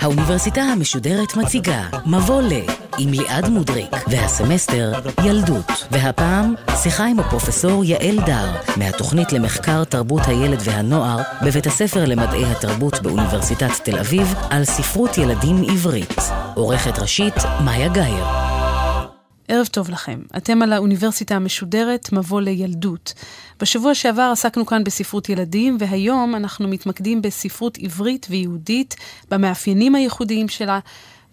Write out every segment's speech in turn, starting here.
האוניברסיטה המשודרת מציגה מבוא ל עם ליעד מודריק והסמסטר ילדות. והפעם שיחה עם הפרופסור יעל דר מהתוכנית למחקר תרבות הילד והנוער בבית הספר למדעי התרבות באוניברסיטת תל אביב על ספרות ילדים עברית. עורכת ראשית מאיה גאייר ערב טוב לכם. אתם על האוניברסיטה המשודרת, מבוא לילדות. בשבוע שעבר עסקנו כאן בספרות ילדים, והיום אנחנו מתמקדים בספרות עברית ויהודית, במאפיינים הייחודיים שלה.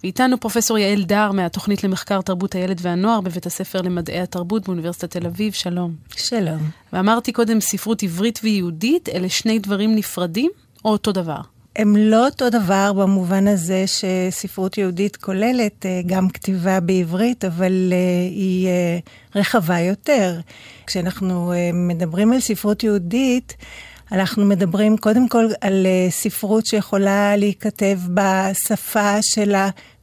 ואיתנו פרופסור יעל דר מהתוכנית למחקר תרבות הילד והנוער בבית הספר למדעי התרבות באוניברסיטת תל אביב, שלום. שלום. ואמרתי קודם ספרות עברית ויהודית, אלה שני דברים נפרדים או אותו דבר? הם לא אותו דבר במובן הזה שספרות יהודית כוללת אה, גם כתיבה בעברית, אבל אה, היא אה, רחבה יותר. כשאנחנו מדברים על ספרות יהודית, אנחנו מדברים קודם כל על ספרות שיכולה להיכתב בשפה של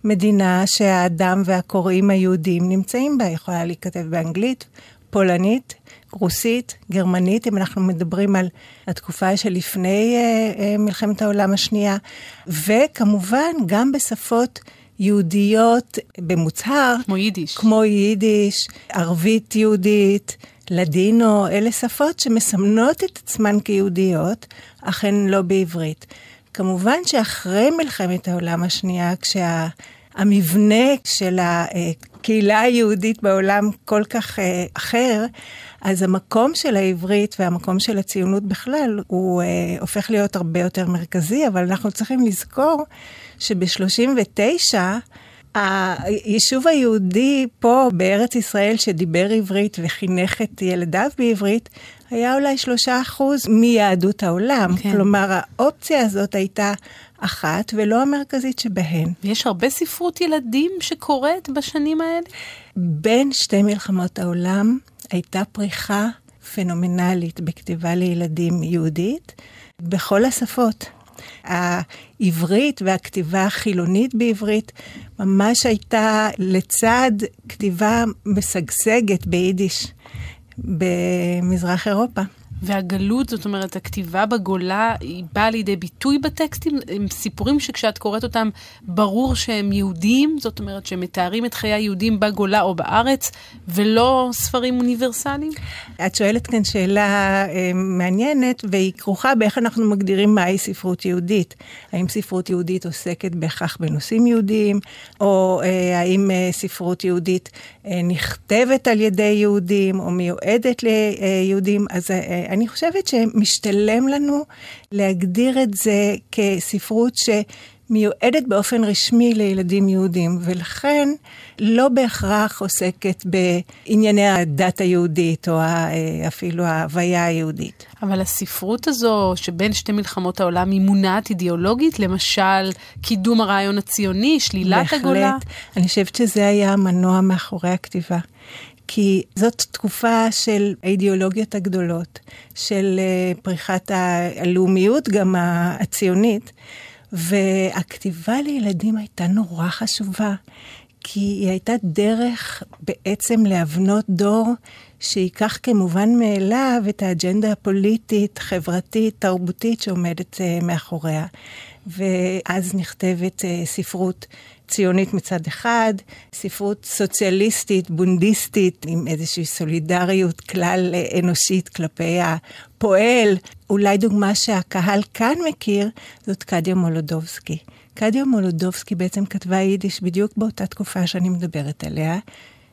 המדינה שהאדם והקוראים היהודים נמצאים בה. יכולה להיכתב באנגלית, פולנית, רוסית, גרמנית, אם אנחנו מדברים על התקופה שלפני אה, אה, מלחמת העולם השנייה, וכמובן גם בשפות יהודיות במוצהר. כמו יידיש. כמו יידיש, ערבית יהודית, לדינו, אלה שפות שמסמנות את עצמן כיהודיות, אך הן לא בעברית. כמובן שאחרי מלחמת העולם השנייה, כשה... המבנה של הקהילה היהודית בעולם כל כך אה, אחר, אז המקום של העברית והמקום של הציונות בכלל, הוא אה, הופך להיות הרבה יותר מרכזי, אבל אנחנו צריכים לזכור שב-39, היישוב היהודי פה בארץ ישראל שדיבר עברית וחינך את ילדיו בעברית, היה אולי שלושה אחוז מיהדות העולם. כן. כלומר, האופציה הזאת הייתה אחת ולא המרכזית שבהן. יש הרבה ספרות ילדים שקורית בשנים האלה? בין שתי מלחמות העולם הייתה פריחה פנומנלית בכתיבה לילדים יהודית בכל השפות. העברית והכתיבה החילונית בעברית ממש הייתה לצד כתיבה משגשגת ביידיש במזרח אירופה. והגלות, זאת אומרת, הכתיבה בגולה, היא באה לידי ביטוי בטקסטים? הם סיפורים שכשאת קוראת אותם, ברור שהם יהודים? זאת אומרת, שהם מתארים את חיי היהודים בגולה או בארץ, ולא ספרים אוניברסליים? את שואלת כאן שאלה אה, מעניינת, והיא כרוכה באיך אנחנו מגדירים מהי ספרות יהודית. האם ספרות יהודית עוסקת בהכרח בנושאים יהודיים, או אה, האם אה, ספרות יהודית אה, נכתבת על ידי יהודים, או מיועדת ליהודים? אז אה, אני חושבת שמשתלם לנו להגדיר את זה כספרות שמיועדת באופן רשמי לילדים יהודים, ולכן לא בהכרח עוסקת בענייני הדת היהודית, או אפילו ההוויה היהודית. אבל הספרות הזו, שבין שתי מלחמות העולם, היא מונעת אידיאולוגית? למשל, קידום הרעיון הציוני, שלילת בהחלט. הגולה? בהחלט. אני חושבת שזה היה המנוע מאחורי הכתיבה. כי זאת תקופה של האידיאולוגיות הגדולות, של אה, פריחת הלאומיות, גם הציונית, והכתיבה לילדים הייתה נורא חשובה, כי היא הייתה דרך בעצם להבנות דור שייקח כמובן מאליו את האג'נדה הפוליטית, חברתית, תרבותית שעומדת אה, מאחוריה. ואז נכתבת אה, ספרות ציונית מצד אחד, ספרות סוציאליסטית, בונדיסטית, עם איזושהי סולידריות כלל אנושית כלפי הפועל. אולי דוגמה שהקהל כאן מכיר, זאת קדיה מולודובסקי. קדיה מולודובסקי בעצם כתבה יידיש בדיוק באותה תקופה שאני מדברת עליה.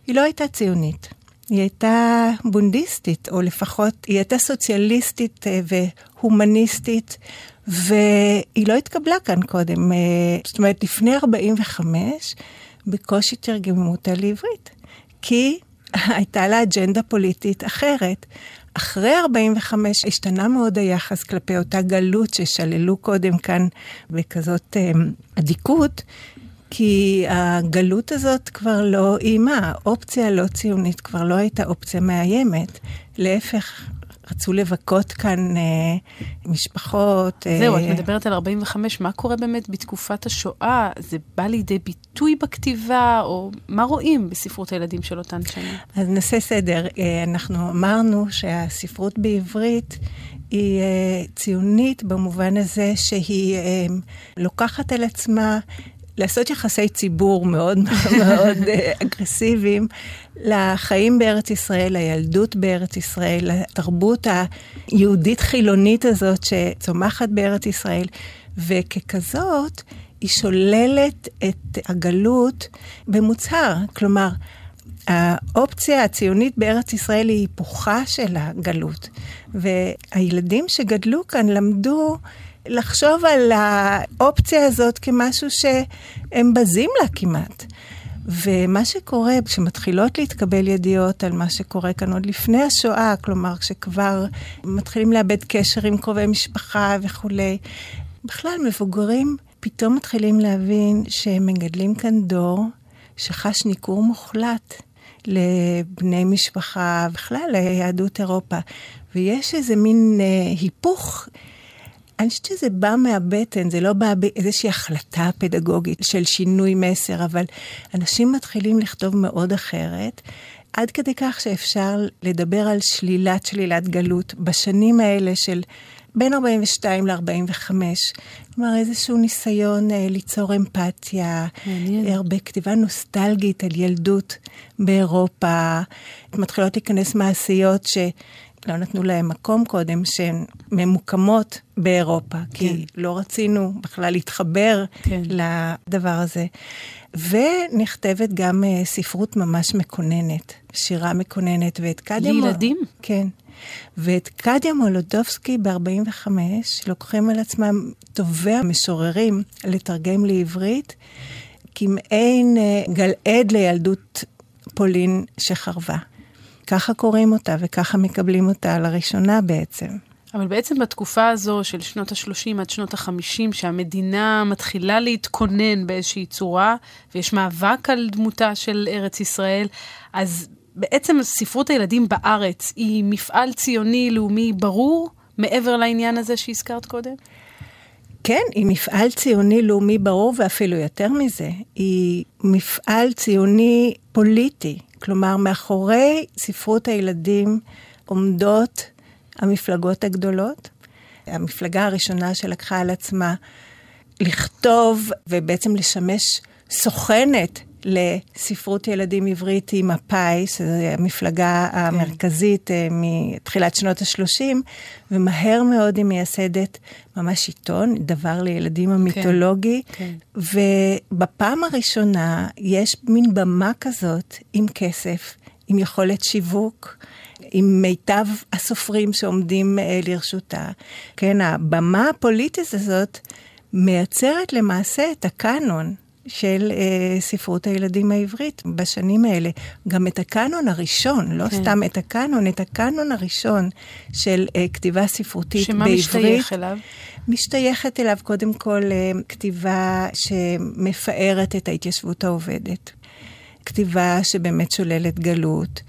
היא לא הייתה ציונית. היא הייתה בונדיסטית, או לפחות היא הייתה סוציאליסטית אה, והומניסטית, והיא לא התקבלה כאן קודם. אה, זאת אומרת, לפני 45, בקושי תרגמו אותה לעברית, כי הייתה לה אג'נדה פוליטית אחרת. אחרי 45 השתנה מאוד היחס כלפי אותה גלות ששללו קודם כאן בכזאת אה, אדיקות, כי הגלות הזאת כבר לא איימה, האופציה הלא ציונית כבר לא הייתה אופציה מאיימת. להפך, רצו לבכות כאן אה, משפחות. אה, זהו, את מדברת על 45, מה קורה באמת בתקופת השואה? זה בא לידי ביטוי בכתיבה, או מה רואים בספרות הילדים של אותן שנים? אז נעשה סדר. אה, אנחנו אמרנו שהספרות בעברית היא אה, ציונית במובן הזה שהיא אה, לוקחת על עצמה לעשות יחסי ציבור מאוד מאוד אה, אגרסיביים לחיים בארץ ישראל, לילדות בארץ ישראל, לתרבות היהודית-חילונית הזאת שצומחת בארץ ישראל, וככזאת היא שוללת את הגלות במוצהר. כלומר, האופציה הציונית בארץ ישראל היא היפוכה של הגלות. והילדים שגדלו כאן למדו לחשוב על האופציה הזאת כמשהו שהם בזים לה כמעט. ומה שקורה, כשמתחילות להתקבל ידיעות על מה שקורה כאן עוד לפני השואה, כלומר, כשכבר מתחילים לאבד קשר עם קרובי משפחה וכולי, בכלל מבוגרים פתאום מתחילים להבין שהם מגדלים כאן דור שחש ניכור מוחלט לבני משפחה, בכלל ליהדות אירופה. ויש איזה מין אה, היפוך אני חושבת שזה בא מהבטן, זה לא בא באיזושהי החלטה פדגוגית של שינוי מסר, אבל אנשים מתחילים לכתוב מאוד אחרת, עד כדי כך שאפשר לדבר על שלילת שלילת גלות בשנים האלה של בין 42 ל-45. כלומר, איזשהו ניסיון אה, ליצור אמפתיה, מעניין. הרבה כתיבה נוסטלגית על ילדות באירופה. מתחילות להיכנס מעשיות ש... לא נתנו להם מקום קודם, שהן ממוקמות באירופה, כן. כי לא רצינו בכלל להתחבר כן. לדבר הזה. ונכתבת גם uh, ספרות ממש מקוננת, שירה מקוננת, ואת קדיה... לילדים? כן. ואת קדיה מולודובסקי ב-45 לוקחים על עצמם טובי המשוררים לתרגם לעברית, כמעין uh, גלעד לילדות פולין שחרבה. ככה קוראים אותה וככה מקבלים אותה לראשונה בעצם. אבל בעצם בתקופה הזו של שנות ה-30 עד שנות ה-50, שהמדינה מתחילה להתכונן באיזושהי צורה, ויש מאבק על דמותה של ארץ ישראל, אז בעצם ספרות הילדים בארץ היא מפעל ציוני לאומי ברור, מעבר לעניין הזה שהזכרת קודם? כן, היא מפעל ציוני לאומי ברור, ואפילו יותר מזה, היא מפעל ציוני פוליטי. כלומר, מאחורי ספרות הילדים עומדות המפלגות הגדולות. המפלגה הראשונה שלקחה על עצמה לכתוב ובעצם לשמש סוכנת לספרות ילדים עברית היא מפא"י, שזו המפלגה כן. המרכזית אה, מתחילת שנות ה-30, ומהר מאוד היא מייסדת ממש עיתון, דבר לילדים המיתולוגי. כן, כן. ובפעם הראשונה יש מין במה כזאת עם כסף, עם יכולת שיווק. עם מיטב הסופרים שעומדים uh, לרשותה. כן, הבמה הפוליטית הזאת מייצרת למעשה את הקאנון של אה, ספרות הילדים העברית בשנים האלה. גם את הקאנון הראשון, לא כן. סתם את הקאנון, את הקאנון הראשון של אה, כתיבה ספרותית שמה בעברית. שמה משתייך אליו? משתייכת אליו קודם כל אה, כתיבה שמפארת את ההתיישבות העובדת. כתיבה שבאמת שוללת גלות.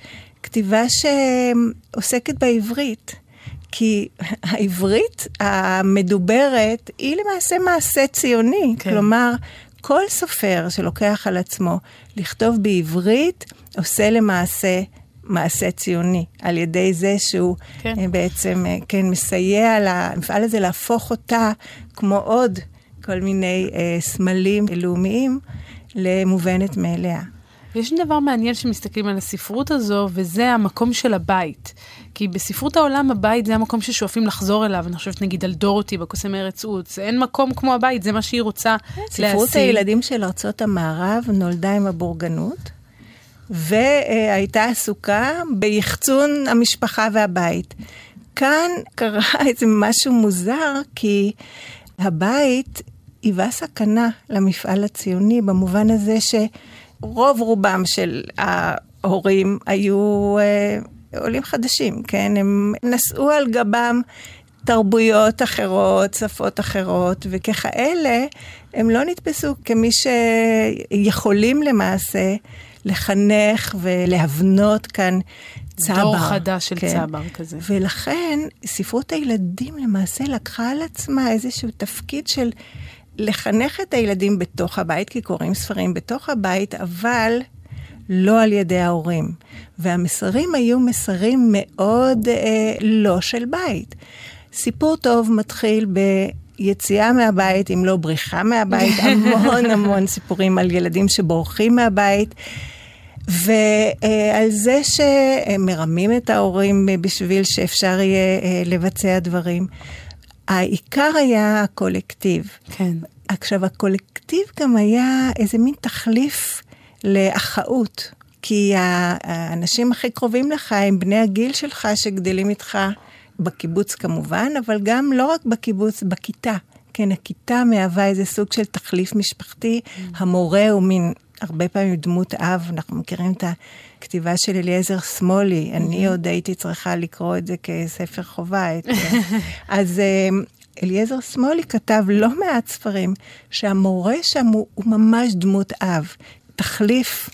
כתיבה שעוסקת בעברית. כי העברית המדוברת היא למעשה מעשה ציוני. כן. כלומר, כל סופר שלוקח על עצמו לכתוב בעברית, עושה למעשה מעשה ציוני, על ידי זה שהוא כן. אה, בעצם, אה, כן, מסייע למפעל הזה להפוך אותה, כמו עוד כל מיני אה, סמלים לאומיים, למובנת מאליה. ויש דבר מעניין שמסתכלים על הספרות הזו, וזה המקום של הבית. כי בספרות העולם הבית זה המקום ששואפים לחזור אליו. אני חושבת נגיד על דורותי בקוסם ארץ עוץ. אין מקום כמו הבית, זה מה שהיא רוצה להשיג. ספרות הילדים של ארצות המערב נולדה עם הבורגנות, והייתה עסוקה ביחצון המשפחה והבית. כאן קרה איזה משהו מוזר, כי הבית היווה סכנה למפעל הציוני, במובן הזה ש... רוב רובם של ההורים היו אה, עולים חדשים, כן? הם נשאו על גבם תרבויות אחרות, שפות אחרות, וככאלה הם לא נתפסו כמי שיכולים למעשה לחנך ולהבנות כאן צבר. דור חדש של כן. צבר כזה. ולכן ספרות הילדים למעשה לקחה על עצמה איזשהו תפקיד של לחנך את הילדים בתוך הבית, כי קוראים ספרים בתוך הבית, אבל לא על ידי ההורים. והמסרים היו מסרים מאוד אה, לא של בית. סיפור טוב מתחיל ב... יציאה מהבית, אם לא בריחה מהבית, המון המון סיפורים על ילדים שבורחים מהבית. ועל זה שמרמים את ההורים בשביל שאפשר יהיה אה, לבצע דברים. העיקר היה הקולקטיב. כן. עכשיו, הקולקטיב גם היה איזה מין תחליף לאחאות. כי האנשים הכי קרובים לך הם בני הגיל שלך שגדלים איתך בקיבוץ כמובן, אבל גם לא רק בקיבוץ, בכיתה. כן, הכיתה מהווה איזה סוג של תחליף משפחתי. Mm. המורה הוא מין, הרבה פעמים דמות אב, אנחנו מכירים את הכתיבה של אליעזר שמאלי. אני mm-hmm. עוד הייתי צריכה לקרוא את זה כספר חובה. את, אז אה, אליעזר שמאלי כתב לא מעט ספרים, שהמורה שם הוא, הוא ממש דמות אב, תחליף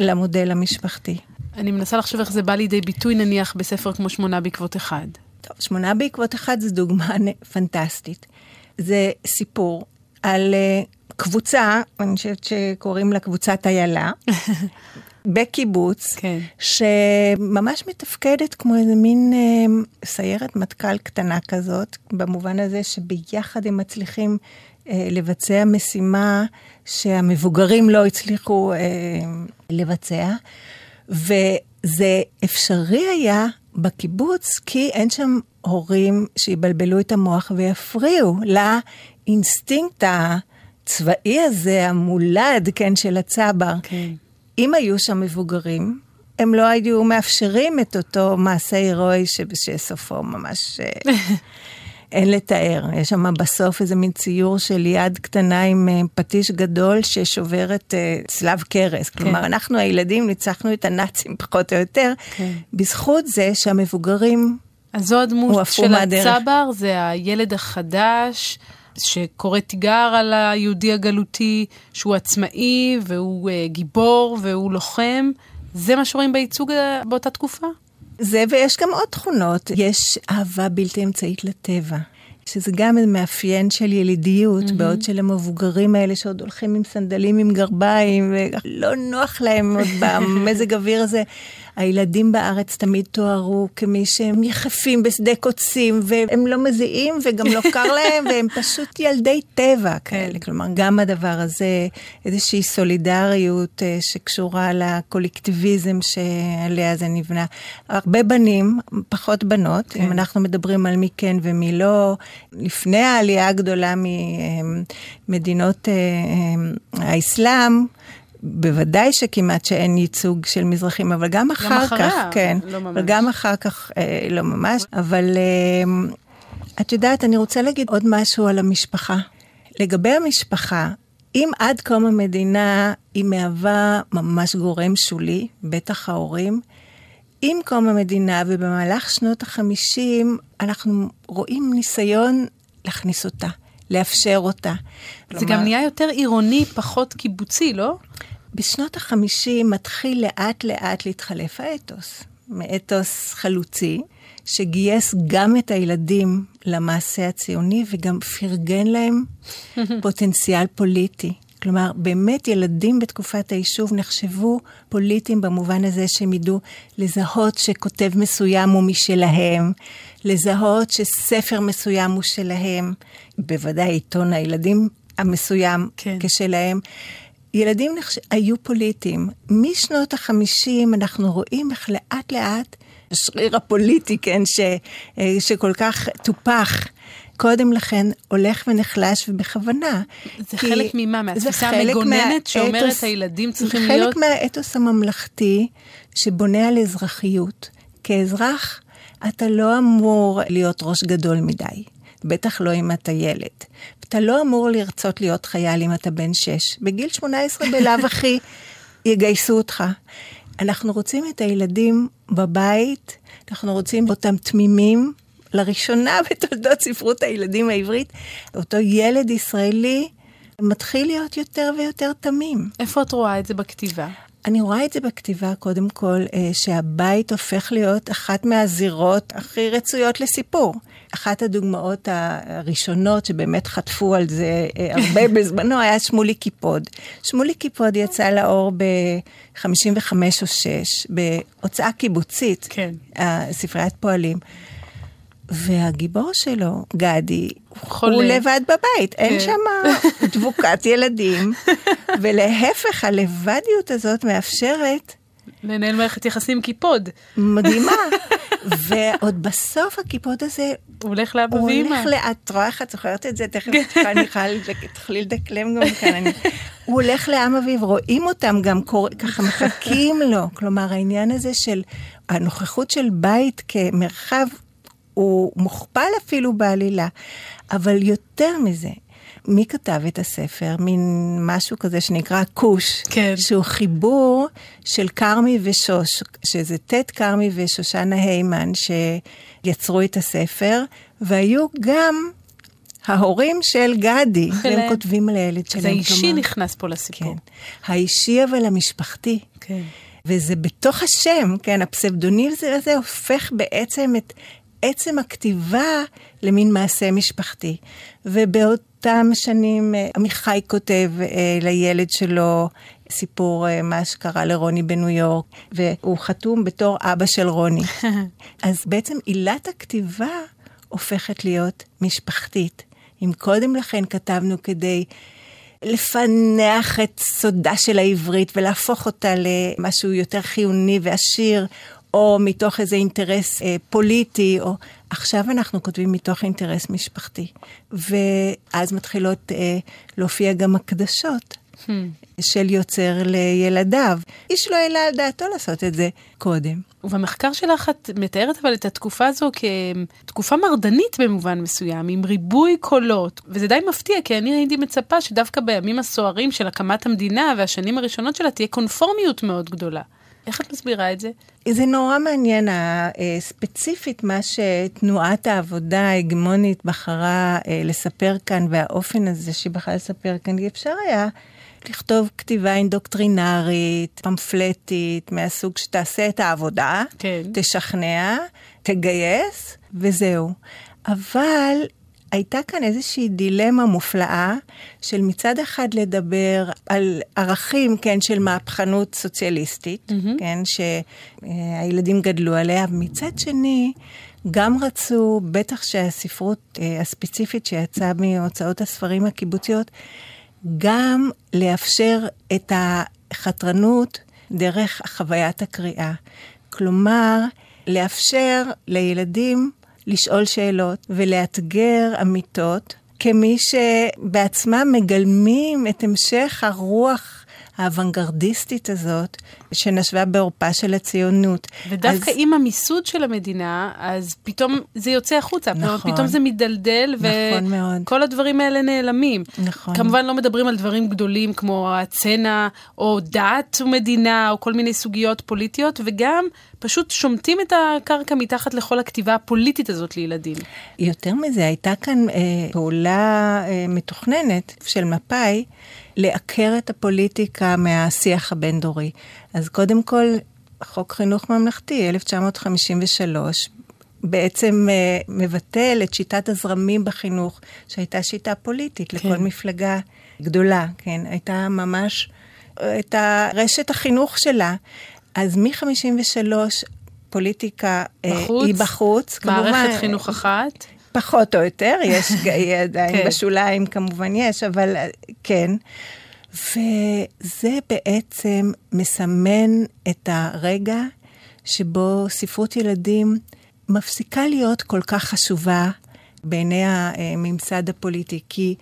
למודל המשפחתי. אני מנסה לחשוב איך זה בא לידי ביטוי נניח בספר כמו שמונה בעקבות אחד. טוב, שמונה בעקבות אחד זו דוגמה פנטסטית. זה סיפור על uh, קבוצה, אני חושבת שקוראים לה קבוצת איילה, בקיבוץ, כן. שממש מתפקדת כמו איזה מין uh, סיירת מטכ"ל קטנה כזאת, במובן הזה שביחד הם מצליחים לבצע משימה שהמבוגרים לא הצליחו uh, לבצע, וזה אפשרי היה בקיבוץ, כי אין שם הורים שיבלבלו את המוח ויפריעו לאינסטינקט הצבאי הזה, המולד, כן, של הצבר. כן. אם היו שם מבוגרים, הם לא היו מאפשרים את אותו מעשה הירואי שסופו ממש אה, אין לתאר. יש שם בסוף איזה מין ציור של יד קטנה עם אה, פטיש גדול ששובר את uh, צלב קרס. כן. כלומר, אנחנו הילדים ניצחנו את הנאצים פחות או יותר, כן. בזכות זה שהמבוגרים אז זו הדמות של הצבר, זה הילד החדש. שקורא תיגר על היהודי הגלותי, שהוא עצמאי והוא uh, גיבור והוא לוחם. זה מה שרואים בייצוג באותה תקופה? זה, ויש גם עוד תכונות. יש אהבה בלתי אמצעית לטבע. שזה גם מאפיין של ילידיות, mm-hmm. בעוד שלמבוגרים האלה שעוד הולכים עם סנדלים עם גרביים, ולא נוח להם עוד במזג אוויר הזה. הילדים בארץ תמיד תוארו כמי שהם יחפים בשדה קוצים, והם לא מזיעים וגם לא קר להם, והם פשוט ילדי טבע כאלה. כלומר, גם הדבר הזה, איזושהי סולידריות uh, שקשורה לקולקטיביזם שעליה זה נבנה. הרבה בנים, פחות בנות, כן. אם אנחנו מדברים על מי כן ומי לא. לפני העלייה הגדולה ממדינות uh, האסלאם, בוודאי שכמעט שאין ייצוג של מזרחים, אבל גם אחר אחריה, כך, כן, לא ממש. וגם אחר כך, אה, לא ממש, אבל אה, את יודעת, אני רוצה להגיד עוד משהו על המשפחה. לגבי המשפחה, אם עד קום המדינה היא מהווה ממש גורם שולי, בטח ההורים, עם קום המדינה ובמהלך שנות החמישים, אנחנו רואים ניסיון להכניס אותה. לאפשר אותה. זה גם נהיה יותר עירוני, פחות קיבוצי, לא? בשנות החמישים מתחיל לאט לאט להתחלף האתוס, מאתוס חלוצי, שגייס גם את הילדים למעשה הציוני וגם פרגן להם פוטנציאל פוליטי. כלומר, באמת ילדים בתקופת היישוב נחשבו פוליטיים במובן הזה שהם ידעו לזהות שכותב מסוים הוא משלהם, לזהות שספר מסוים הוא שלהם, בוודאי עיתון הילדים המסוים כן. כשלהם. ילדים נחש... היו פוליטיים. משנות החמישים אנחנו רואים איך לאט לאט השריר הפוליטי, כן, ש... אה, שכל כך טופח. קודם לכן הולך ונחלש ובכוונה. זה חלק ממה? מהתפיסה המגוננת שאומרת הילדים צריכים להיות... זה חלק מהאתוס הממלכתי שבונה על אזרחיות. כאזרח, אתה לא אמור להיות ראש גדול מדי. בטח לא אם אתה ילד. אתה לא אמור לרצות להיות חייל אם אתה בן שש. בגיל 18 בלאו הכי יגייסו אותך. אנחנו רוצים את הילדים בבית, אנחנו רוצים אותם תמימים. לראשונה בתולדות ספרות הילדים העברית, אותו ילד ישראלי מתחיל להיות יותר ויותר תמים. איפה את רואה את זה בכתיבה? אני רואה את זה בכתיבה, קודם כל, אה, שהבית הופך להיות אחת מהזירות הכי רצויות לסיפור. אחת הדוגמאות הראשונות שבאמת חטפו על זה אה, הרבה בזמנו היה שמולי קיפוד. שמולי קיפוד יצא לאור ב-55 או 6, בהוצאה קיבוצית, כן. ספריית פועלים. והגיבור שלו, גדי, חולה. הוא לבד בבית, אין כן. שם דבוקת ילדים, ולהפך, הלבדיות הזאת מאפשרת לנהל מערכת יחסים קיפוד. מדהימה. ועוד בסוף הקיפוד הזה, הוא הולך לאבא הוא ואמא. הולך לאט, את רואה איך את זוכרת את זה? תכף אני יכולה לדק- תוכלי לדקלם גם כאן. אני- הוא הולך לעם אביב, רואים אותם גם ככה מחכים לו. כלומר, העניין הזה של הנוכחות של בית כמרחב, הוא מוכפל אפילו בעלילה. אבל יותר מזה, מי כתב את הספר? מין משהו כזה שנקרא כוש. כן. שהוא חיבור של כרמי ושוש, שזה ט' כרמי ושושנה היימן שיצרו את הספר, והיו גם ההורים של גדי. והם כותבים לילד שלהם. אז האישי כלומר- נכנס פה לסיפור. כן. האישי אבל המשפחתי. כן. וזה בתוך השם, כן, הפסבדוניזם הזה הופך בעצם את עצם הכתיבה למין מעשה משפחתי. ובאותם שנים אה, עמיחי כותב אה, לילד שלו סיפור אה, מה שקרה לרוני בניו יורק, והוא חתום בתור אבא של רוני. אז בעצם עילת הכתיבה הופכת להיות משפחתית. אם קודם לכן כתבנו כדי לפענח את סודה של העברית ולהפוך אותה למשהו יותר חיוני ועשיר, או מתוך איזה אינטרס אה, פוליטי, או עכשיו אנחנו כותבים מתוך אינטרס משפחתי. ואז מתחילות אה, להופיע גם הקדשות Hmm. של יוצר לילדיו. איש לא העלה על דעתו לעשות את זה קודם. ובמחקר שלך את מתארת אבל את התקופה הזו כתקופה מרדנית במובן מסוים, עם ריבוי קולות, וזה די מפתיע, כי אני הייתי מצפה שדווקא בימים הסוערים של הקמת המדינה והשנים הראשונות שלה תהיה קונפורמיות מאוד גדולה. איך את מסבירה את זה? זה נורא מעניין, אה, ספציפית מה שתנועת העבודה ההגמונית בחרה אה, לספר כאן, והאופן הזה שהיא בחרה לספר כאן, כי אפשר היה לכתוב כתיבה אינדוקטרינרית, פמפלטית, מהסוג שתעשה את העבודה, כן. תשכנע, תגייס, וזהו. אבל הייתה כאן איזושהי דילמה מופלאה של מצד אחד לדבר על ערכים, כן, של מהפכנות סוציאליסטית, mm-hmm. כן, שהילדים גדלו עליה, ומצד שני, גם רצו, בטח שהספרות אה, הספציפית שיצאה מהוצאות הספרים הקיבוציות, גם לאפשר את החתרנות דרך חוויית הקריאה. כלומר, לאפשר לילדים לשאול שאלות ולאתגר אמיתות, כמי שבעצמם מגלמים את המשך הרוח האוונגרדיסטית הזאת, שנשבה בעורפה של הציונות. ודווקא אז- עם המיסוד של המדינה, אז פתאום זה יוצא החוצה, נכון. פתאום זה נכון מאוד. וכל הדברים האלה נעלמים. נכון. כמובן לא מדברים על דברים גדולים כמו הצנע, או דת ומדינה, או כל מיני סוגיות פוליטיות, וגם פשוט שומטים את הקרקע מתחת לכל הכתיבה הפוליטית הזאת לילדים. יותר מזה, הייתה כאן אה, פעולה אה, מתוכננת של מפא"י לעקר את הפוליטיקה מהשיח הבין-דורי. אז קודם כל, חוק חינוך ממלכתי, 1953, בעצם אה, מבטל את שיטת הזרמים בחינוך, שהייתה שיטה פוליטית כן. לכל מפלגה גדולה, כן? הייתה ממש את הרשת החינוך שלה. אז מ-53 פוליטיקה אה, בחוץ, היא בחוץ. מערכת כמובן, חינוך אחת. פחות או יותר, יש עדיין כן. בשוליים כמובן יש, אבל אה, כן. וזה בעצם מסמן את הרגע שבו ספרות ילדים מפסיקה להיות כל כך חשובה בעיני הממסד הפוליטי, כי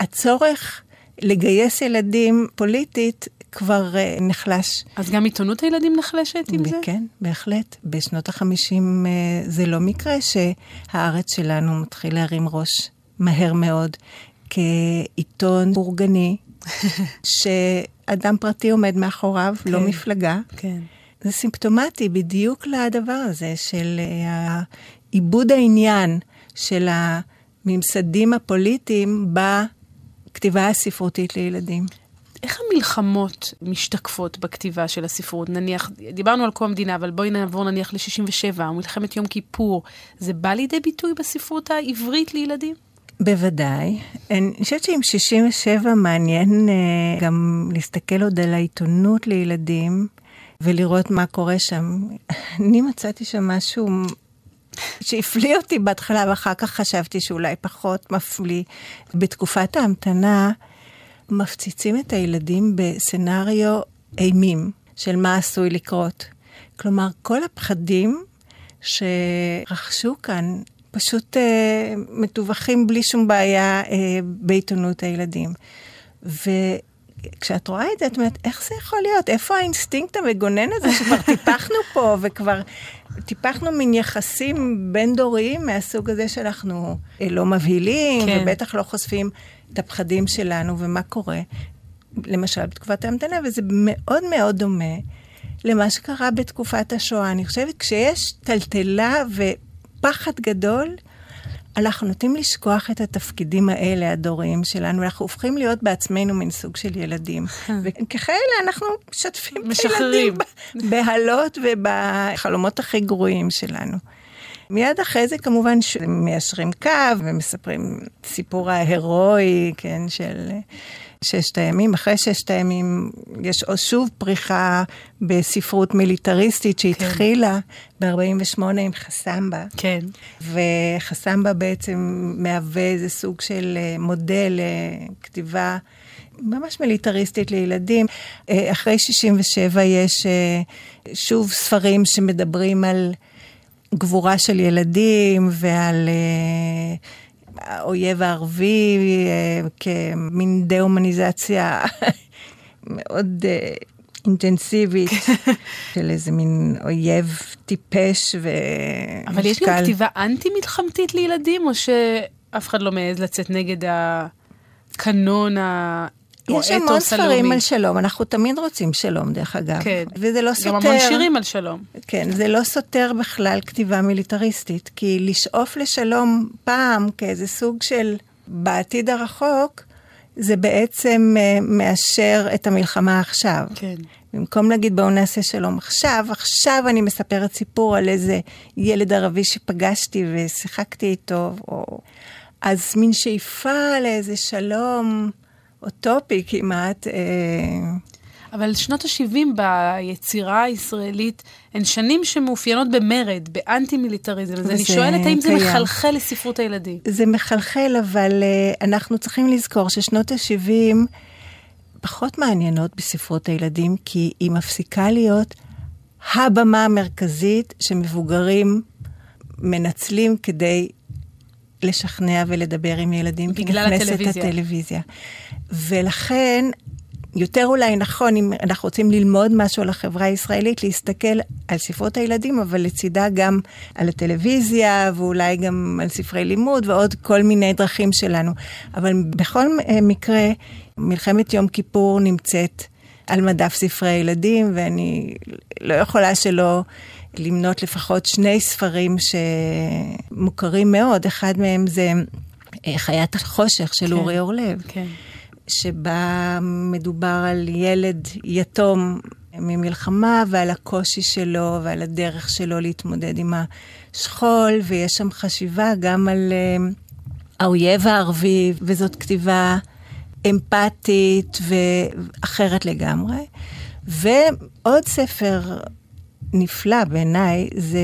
הצורך לגייס ילדים פוליטית כבר אה, נחלש. אז גם עיתונות הילדים נחלשת עם זה? כן, בהחלט. בשנות החמישים אה, זה לא מקרה שהארץ שלנו מתחיל להרים ראש מהר מאוד כעיתון בורגני, שאדם פרטי עומד מאחוריו, לא כן. מפלגה. כן. זה סימפטומטי בדיוק לדבר הזה של אה, עיבוד העניין של הממסדים הפוליטיים בכתיבה הספרותית לילדים. איך המלחמות משתקפות בכתיבה של הספרות? נניח, דיברנו על קום המדינה, אבל בואי נעבור נניח ל-67, או מלחמת יום כיפור. זה בא לידי ביטוי בספרות העברית לילדים? בוודאי. אני חושבת שעם 67 מעניין uh, גם להסתכל עוד על העיתונות לילדים ולראות מה קורה שם. אני מצאתי שם משהו שהפליא אותי בהתחלה, ואחר כך חשבתי שאולי פחות מפליא. בתקופת ההמתנה מפציצים את הילדים בסצנריו אימים של מה עשוי לקרות. כלומר, כל הפחדים שרכשו כאן פשוט אה, מטווחים בלי שום בעיה אה, בעיתונות הילדים. וכשאת רואה את זה, את אומרת, איך זה יכול להיות? איפה האינסטינקט המגונן הזה שכבר טיפחנו פה, וכבר טיפחנו מין יחסים בין-דוריים מהסוג הזה שאנחנו אה, לא מבהילים, כן. ובטח לא חושפים את הפחדים שלנו, ומה קורה. למשל, בתקופת ההמתנה, וזה מאוד מאוד דומה למה שקרה בתקופת השואה. אני חושבת, כשיש טלטלה ו... פחד גדול, אנחנו נוטים לשכוח את התפקידים האלה, הדוריים שלנו, אנחנו הופכים להיות בעצמנו מין סוג של ילדים. וככאלה אנחנו משתפים את הילדים בהלות ובחלומות הכי גרועים שלנו. מיד אחרי זה כמובן מיישרים קו ומספרים סיפור ההירואי, כן, של ששת הימים. אחרי ששת הימים יש שוב פריחה בספרות מיליטריסטית שהתחילה כן. ב-48 עם חסמבה. כן. וחסמבה בעצם מהווה איזה סוג של אה, מודל אה, כתיבה. ממש מיליטריסטית לילדים. אה, אחרי 67 יש שוב ספרים שמדברים על גבורה של ילדים ועל האויב הערבי אה, כמין דה-הומניזציה מאוד אה, אינטנסיבית של איזה מין אויב טיפש ומשקל. אבל יש גם כתיבה אנטי-מלחמתית לילדים, או שאף אחד לא מעז לצאת נגד הקנון ה... יש המון ספרים על שלום, אנחנו תמיד רוצים שלום דרך אגב. כן. וזה לא סותר. גם המון שירים על שלום. כן, זה לא סותר בכלל כתיבה מיליטריסטית, כי לשאוף לשלום פעם כאיזה סוג של בעתיד הרחוק, זה בעצם uh, מאשר את המלחמה עכשיו. כן. במקום להגיד בואו נעשה שלום עכשיו, עכשיו אני מספרת סיפור על איזה ילד ערבי שפגשתי ושיחקתי איתו, או... אז מין שאיפה לאיזה שלום. אוטופי כמעט. אה, אבל שנות ה-70 ביצירה הישראלית הן שנים שמאופיינות במרד, באנטי-מיליטריזם. אז אני שואלת האם זה מחלחל לספרות הילדים. זה מחלחל, אבל uh, אנחנו צריכים לזכור ששנות ה-70 פחות מעניינות בספרות הילדים, כי היא מפסיקה להיות הבמה המרכזית שמבוגרים מנצלים כדי לשכנע ולדבר עם ילדים. בגלל הטלוויזיה. הטלוויזיה. ולכן, יותר אולי נכון, אם אנחנו רוצים ללמוד משהו על החברה הישראלית, להסתכל על ספרות הילדים, אבל לצידה גם על הטלוויזיה, ואולי גם על ספרי לימוד, ועוד כל מיני דרכים שלנו. אבל בכל מקרה, מלחמת יום כיפור נמצאת על מדף ספרי ילדים, ואני לא יכולה שלא למנות לפחות שני ספרים שמוכרים מאוד. אחד מהם זה אה, חיית החושך של כן, אורי אורלב. כן. שבה מדובר על ילד יתום ממלחמה ועל הקושי שלו ועל הדרך שלו להתמודד עם השכול, ויש שם חשיבה גם על uh, האויב הערבי, וזאת כתיבה אמפתית ואחרת לגמרי. ועוד ספר נפלא בעיניי, זה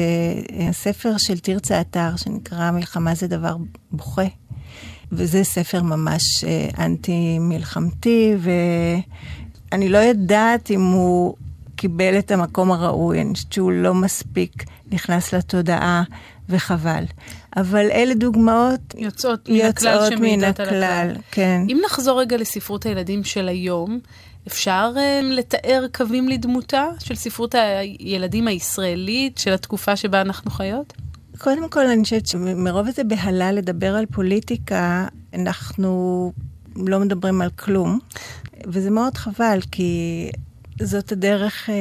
הספר של תרצה אתר, שנקרא מלחמה זה דבר בוכה. וזה ספר ממש אה, אנטי-מלחמתי, ואני לא יודעת אם הוא קיבל את המקום הראוי, אני חושבת שהוא לא מספיק נכנס לתודעה, וחבל. אבל אלה דוגמאות יוצאות מן הכלל יוצאות מן הכלל, כן. אם נחזור רגע לספרות הילדים של היום, אפשר uh, לתאר קווים לדמותה של ספרות הילדים הישראלית של התקופה שבה אנחנו חיות? קודם כל, אני חושבת שמרוב איזה בהלה לדבר על פוליטיקה, אנחנו לא מדברים על כלום, וזה מאוד חבל, כי זאת הדרך אה,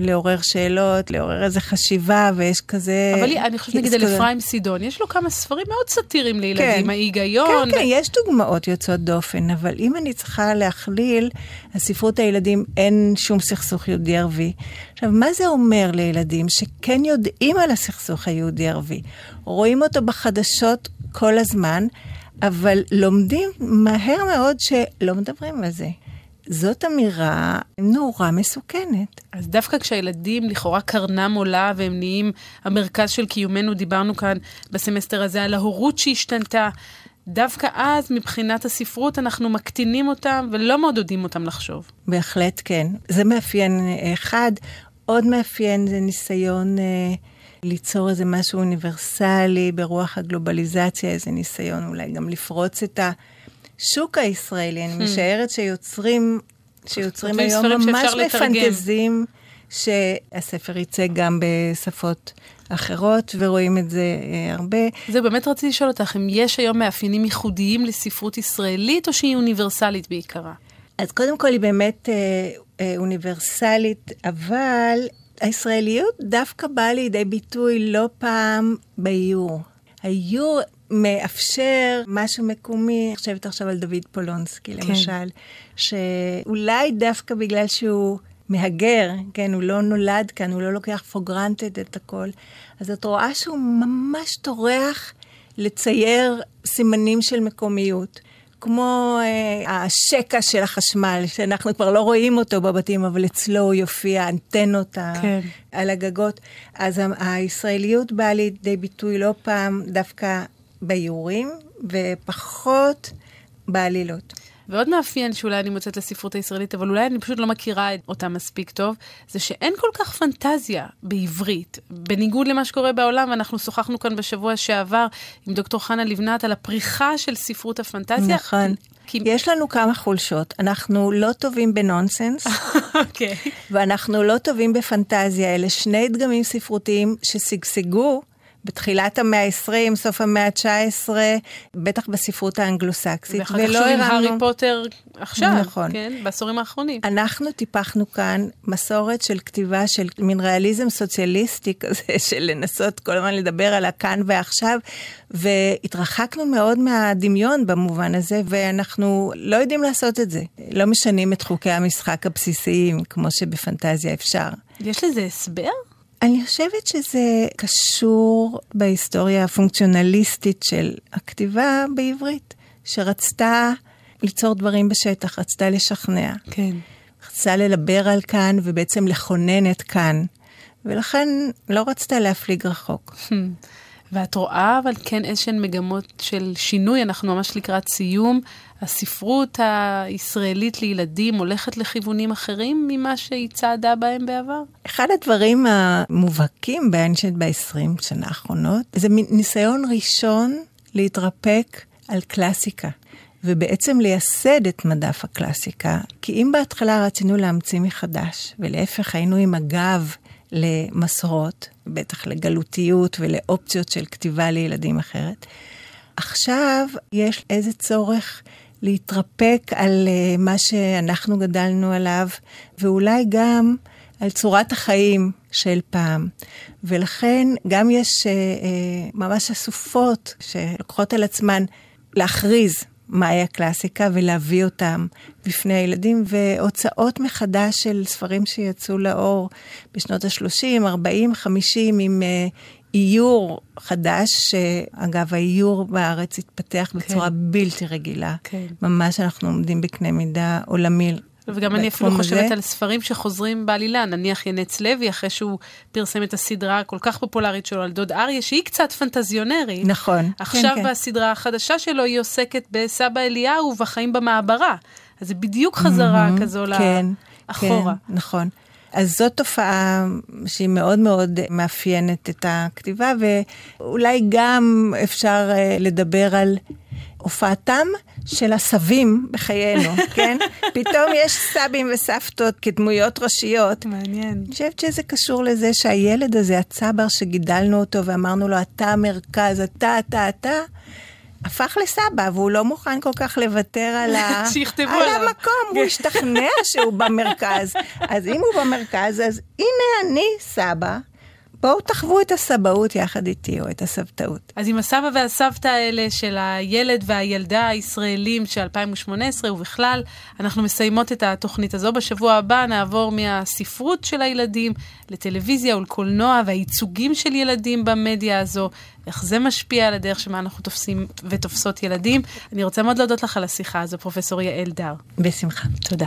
לעורר שאלות, לעורר איזה חשיבה, ויש כזה... אבל אני חושבת נגיד על אפרים סידון, יש לו כמה ספרים מאוד סאטיריים לילדים, כן. ההיגיון. כן, כן, יש דוגמאות יוצאות דופן, אבל אם אני צריכה להכליל, הספרות הילדים אין שום סכסוך יהודי-ערבי. עכשיו, מה זה אומר לילדים שכן יודעים על הסכסוך היהודי-ערבי? רואים אותו בחדשות כל הזמן, אבל לומדים מהר מאוד שלא מדברים על זה. זאת אמירה נורא מסוכנת. אז דווקא כשהילדים לכאורה קרנם עולה והם נהיים המרכז של קיומנו, דיברנו כאן בסמסטר הזה על ההורות שהשתנתה, דווקא אז מבחינת הספרות אנחנו מקטינים אותם ולא מעודדים אותם לחשוב. בהחלט כן. זה מאפיין אחד. עוד מאפיין זה ניסיון אה, ליצור איזה משהו אוניברסלי ברוח הגלובליזציה, איזה ניסיון אולי גם לפרוץ את השוק הישראלי. אני hmm. משערת שיוצרים, שיוצרים היום ממש מפנטזים שהספר יצא גם בשפות אחרות, ורואים את זה אה, הרבה. זה באמת רציתי לשאול אותך, אם יש היום מאפיינים ייחודיים לספרות ישראלית, או שהיא אוניברסלית בעיקרה? אז קודם כל היא באמת אה, אה, אוניברסלית, אבל הישראליות דווקא באה לידי ביטוי לא פעם באיור. האיור מאפשר משהו מקומי, אני חושבת עכשיו על דוד פולונסקי כן. למשל, שאולי דווקא בגלל שהוא מהגר, כן, הוא לא נולד כאן, הוא לא לוקח for granted את הכל, אז את רואה שהוא ממש טורח לצייר סימנים של מקומיות. כמו אה, השקע של החשמל, שאנחנו כבר לא רואים אותו בבתים, אבל אצלו הוא יופיע, אנטנות כן. על הגגות. אז הישראליות באה לידי ביטוי לא פעם דווקא באיורים, ופחות בעלילות. ועוד מאפיין שאולי אני מוצאת לספרות הישראלית, אבל אולי אני פשוט לא מכירה אותה מספיק טוב, זה שאין כל כך פנטזיה בעברית. בניגוד למה שקורה בעולם, ואנחנו שוחחנו כאן בשבוע שעבר עם דוקטור חנה לבנת על הפריחה של ספרות הפנטזיה. נכון. כי... יש לנו כמה חולשות. אנחנו לא טובים בנונסנס, okay. אוקיי. ואנחנו לא טובים בפנטזיה. אלה שני דגמים ספרותיים ששגשגו בתחילת המאה ה-20, סוף המאה ה-19, בטח בספרות האנגלוסקסית. ואחר כך שומעים הארי פוטר עכשיו, נכון. כן, בעשורים האחרונים. אנחנו טיפחנו כאן מסורת של כתיבה של מין ריאליזם סוציאליסטי כזה, של לנסות כל הזמן לדבר על הכאן ועכשיו, והתרחקנו מאוד מהדמיון במובן הזה, ואנחנו לא יודעים לעשות את זה. לא משנים את חוקי המשחק הבסיסיים, כמו שבפנטזיה אפשר. יש לזה הסבר? אני חושבת שזה קשור בהיסטוריה הפונקציונליסטית של הכתיבה בעברית, שרצתה ליצור דברים בשטח, רצתה לשכנע. כן. רצתה לדבר על כאן ובעצם לכונן את כאן, ולכן לא רצתה להפליג רחוק. ואת רואה אבל כן איזשהן מגמות של שינוי, אנחנו ממש לקראת סיום. הספרות הישראלית לילדים הולכת לכיוונים אחרים ממה שהיא צעדה בהם בעבר? אחד הדברים המובהקים באנשט ב-20 שנה האחרונות, זה ניסיון ראשון להתרפק על קלאסיקה. ובעצם לייסד את מדף הקלאסיקה. כי אם בהתחלה רצינו להמציא מחדש, ולהפך היינו עם הגב למסורות, בטח לגלותיות ולאופציות של כתיבה לילדים אחרת, עכשיו יש איזה צורך להתרפק על uh, מה שאנחנו גדלנו עליו, ואולי גם על צורת החיים של פעם. ולכן גם יש uh, uh, ממש אסופות שלוקחות על עצמן להכריז מהי הקלאסיקה ולהביא אותם בפני הילדים, והוצאות מחדש של ספרים שיצאו לאור בשנות ה-30, 40, 50, עם איור חדש, שאגב, האיור בארץ התפתח כן. בצורה בלתי רגילה. כן. ממש אנחנו עומדים בקנה מידה עולמי. וגם אני אפילו חושבת על ספרים שחוזרים בעלילה, נניח ינץ לוי, אחרי שהוא פרסם את הסדרה הכל כך פופולרית שלו על דוד אריה, שהיא קצת פנטזיונרית. נכון. עכשיו כן, בסדרה כן. החדשה שלו היא עוסקת בסבא אליהו ובחיים במעברה. אז זה בדיוק חזרה mm-hmm, כזו כן, לאחורה. כן, נכון. אז זאת תופעה שהיא מאוד מאוד מאפיינת את הכתיבה, ואולי גם אפשר אה, לדבר על הופעתם של הסבים בחיינו, כן? פתאום יש סבים וסבתות כדמויות ראשיות. מעניין. אני חושבת שזה קשור לזה שהילד הזה, הצבר שגידלנו אותו ואמרנו לו, אתה המרכז, אתה, אתה, אתה, הפך לסבא, והוא לא מוכן כל כך לוותר על, ה... על. המקום, הוא השתכנע שהוא במרכז. אז אם הוא במרכז, אז הנה אני סבא, בואו תחוו את הסבאות יחד איתי, או את הסבתאות. אז עם הסבא והסבתא האלה של הילד והילדה הישראלים של 2018 ובכלל, אנחנו מסיימות את התוכנית הזו. בשבוע הבא נעבור מהספרות של הילדים לטלוויזיה ולקולנוע והייצוגים של ילדים במדיה הזו, איך זה משפיע על הדרך שמה אנחנו תופסים ותופסות ילדים. אני רוצה מאוד להודות לך על השיחה הזו, פרופסור יעל דר. בשמחה. תודה.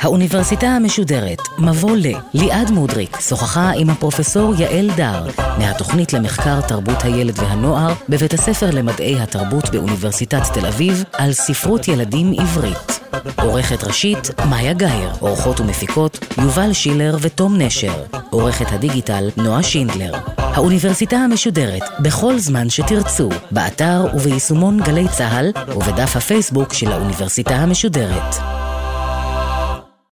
האוניברסיטה המשודרת, מבוא ל. ליעד מודריק שוחחה עם הפרופסור יעל דר מהתוכנית למחקר תרבות הילד והנוער בבית הספר למדעי התרבות באוניברסיטת תל אביב על ספרות ילדים עברית. עורכת ראשית, מאיה גאייר. עורכות ומפיקות, יובל שילר ותום נשר. עורכת הדיגיטל, נועה שינדלר. האוניברסיטה המשודרת, בכל זמן שתרצו, באתר וביישומון גלי צה"ל ובדף הפייסבוק של האוניברסיטה המשודרת.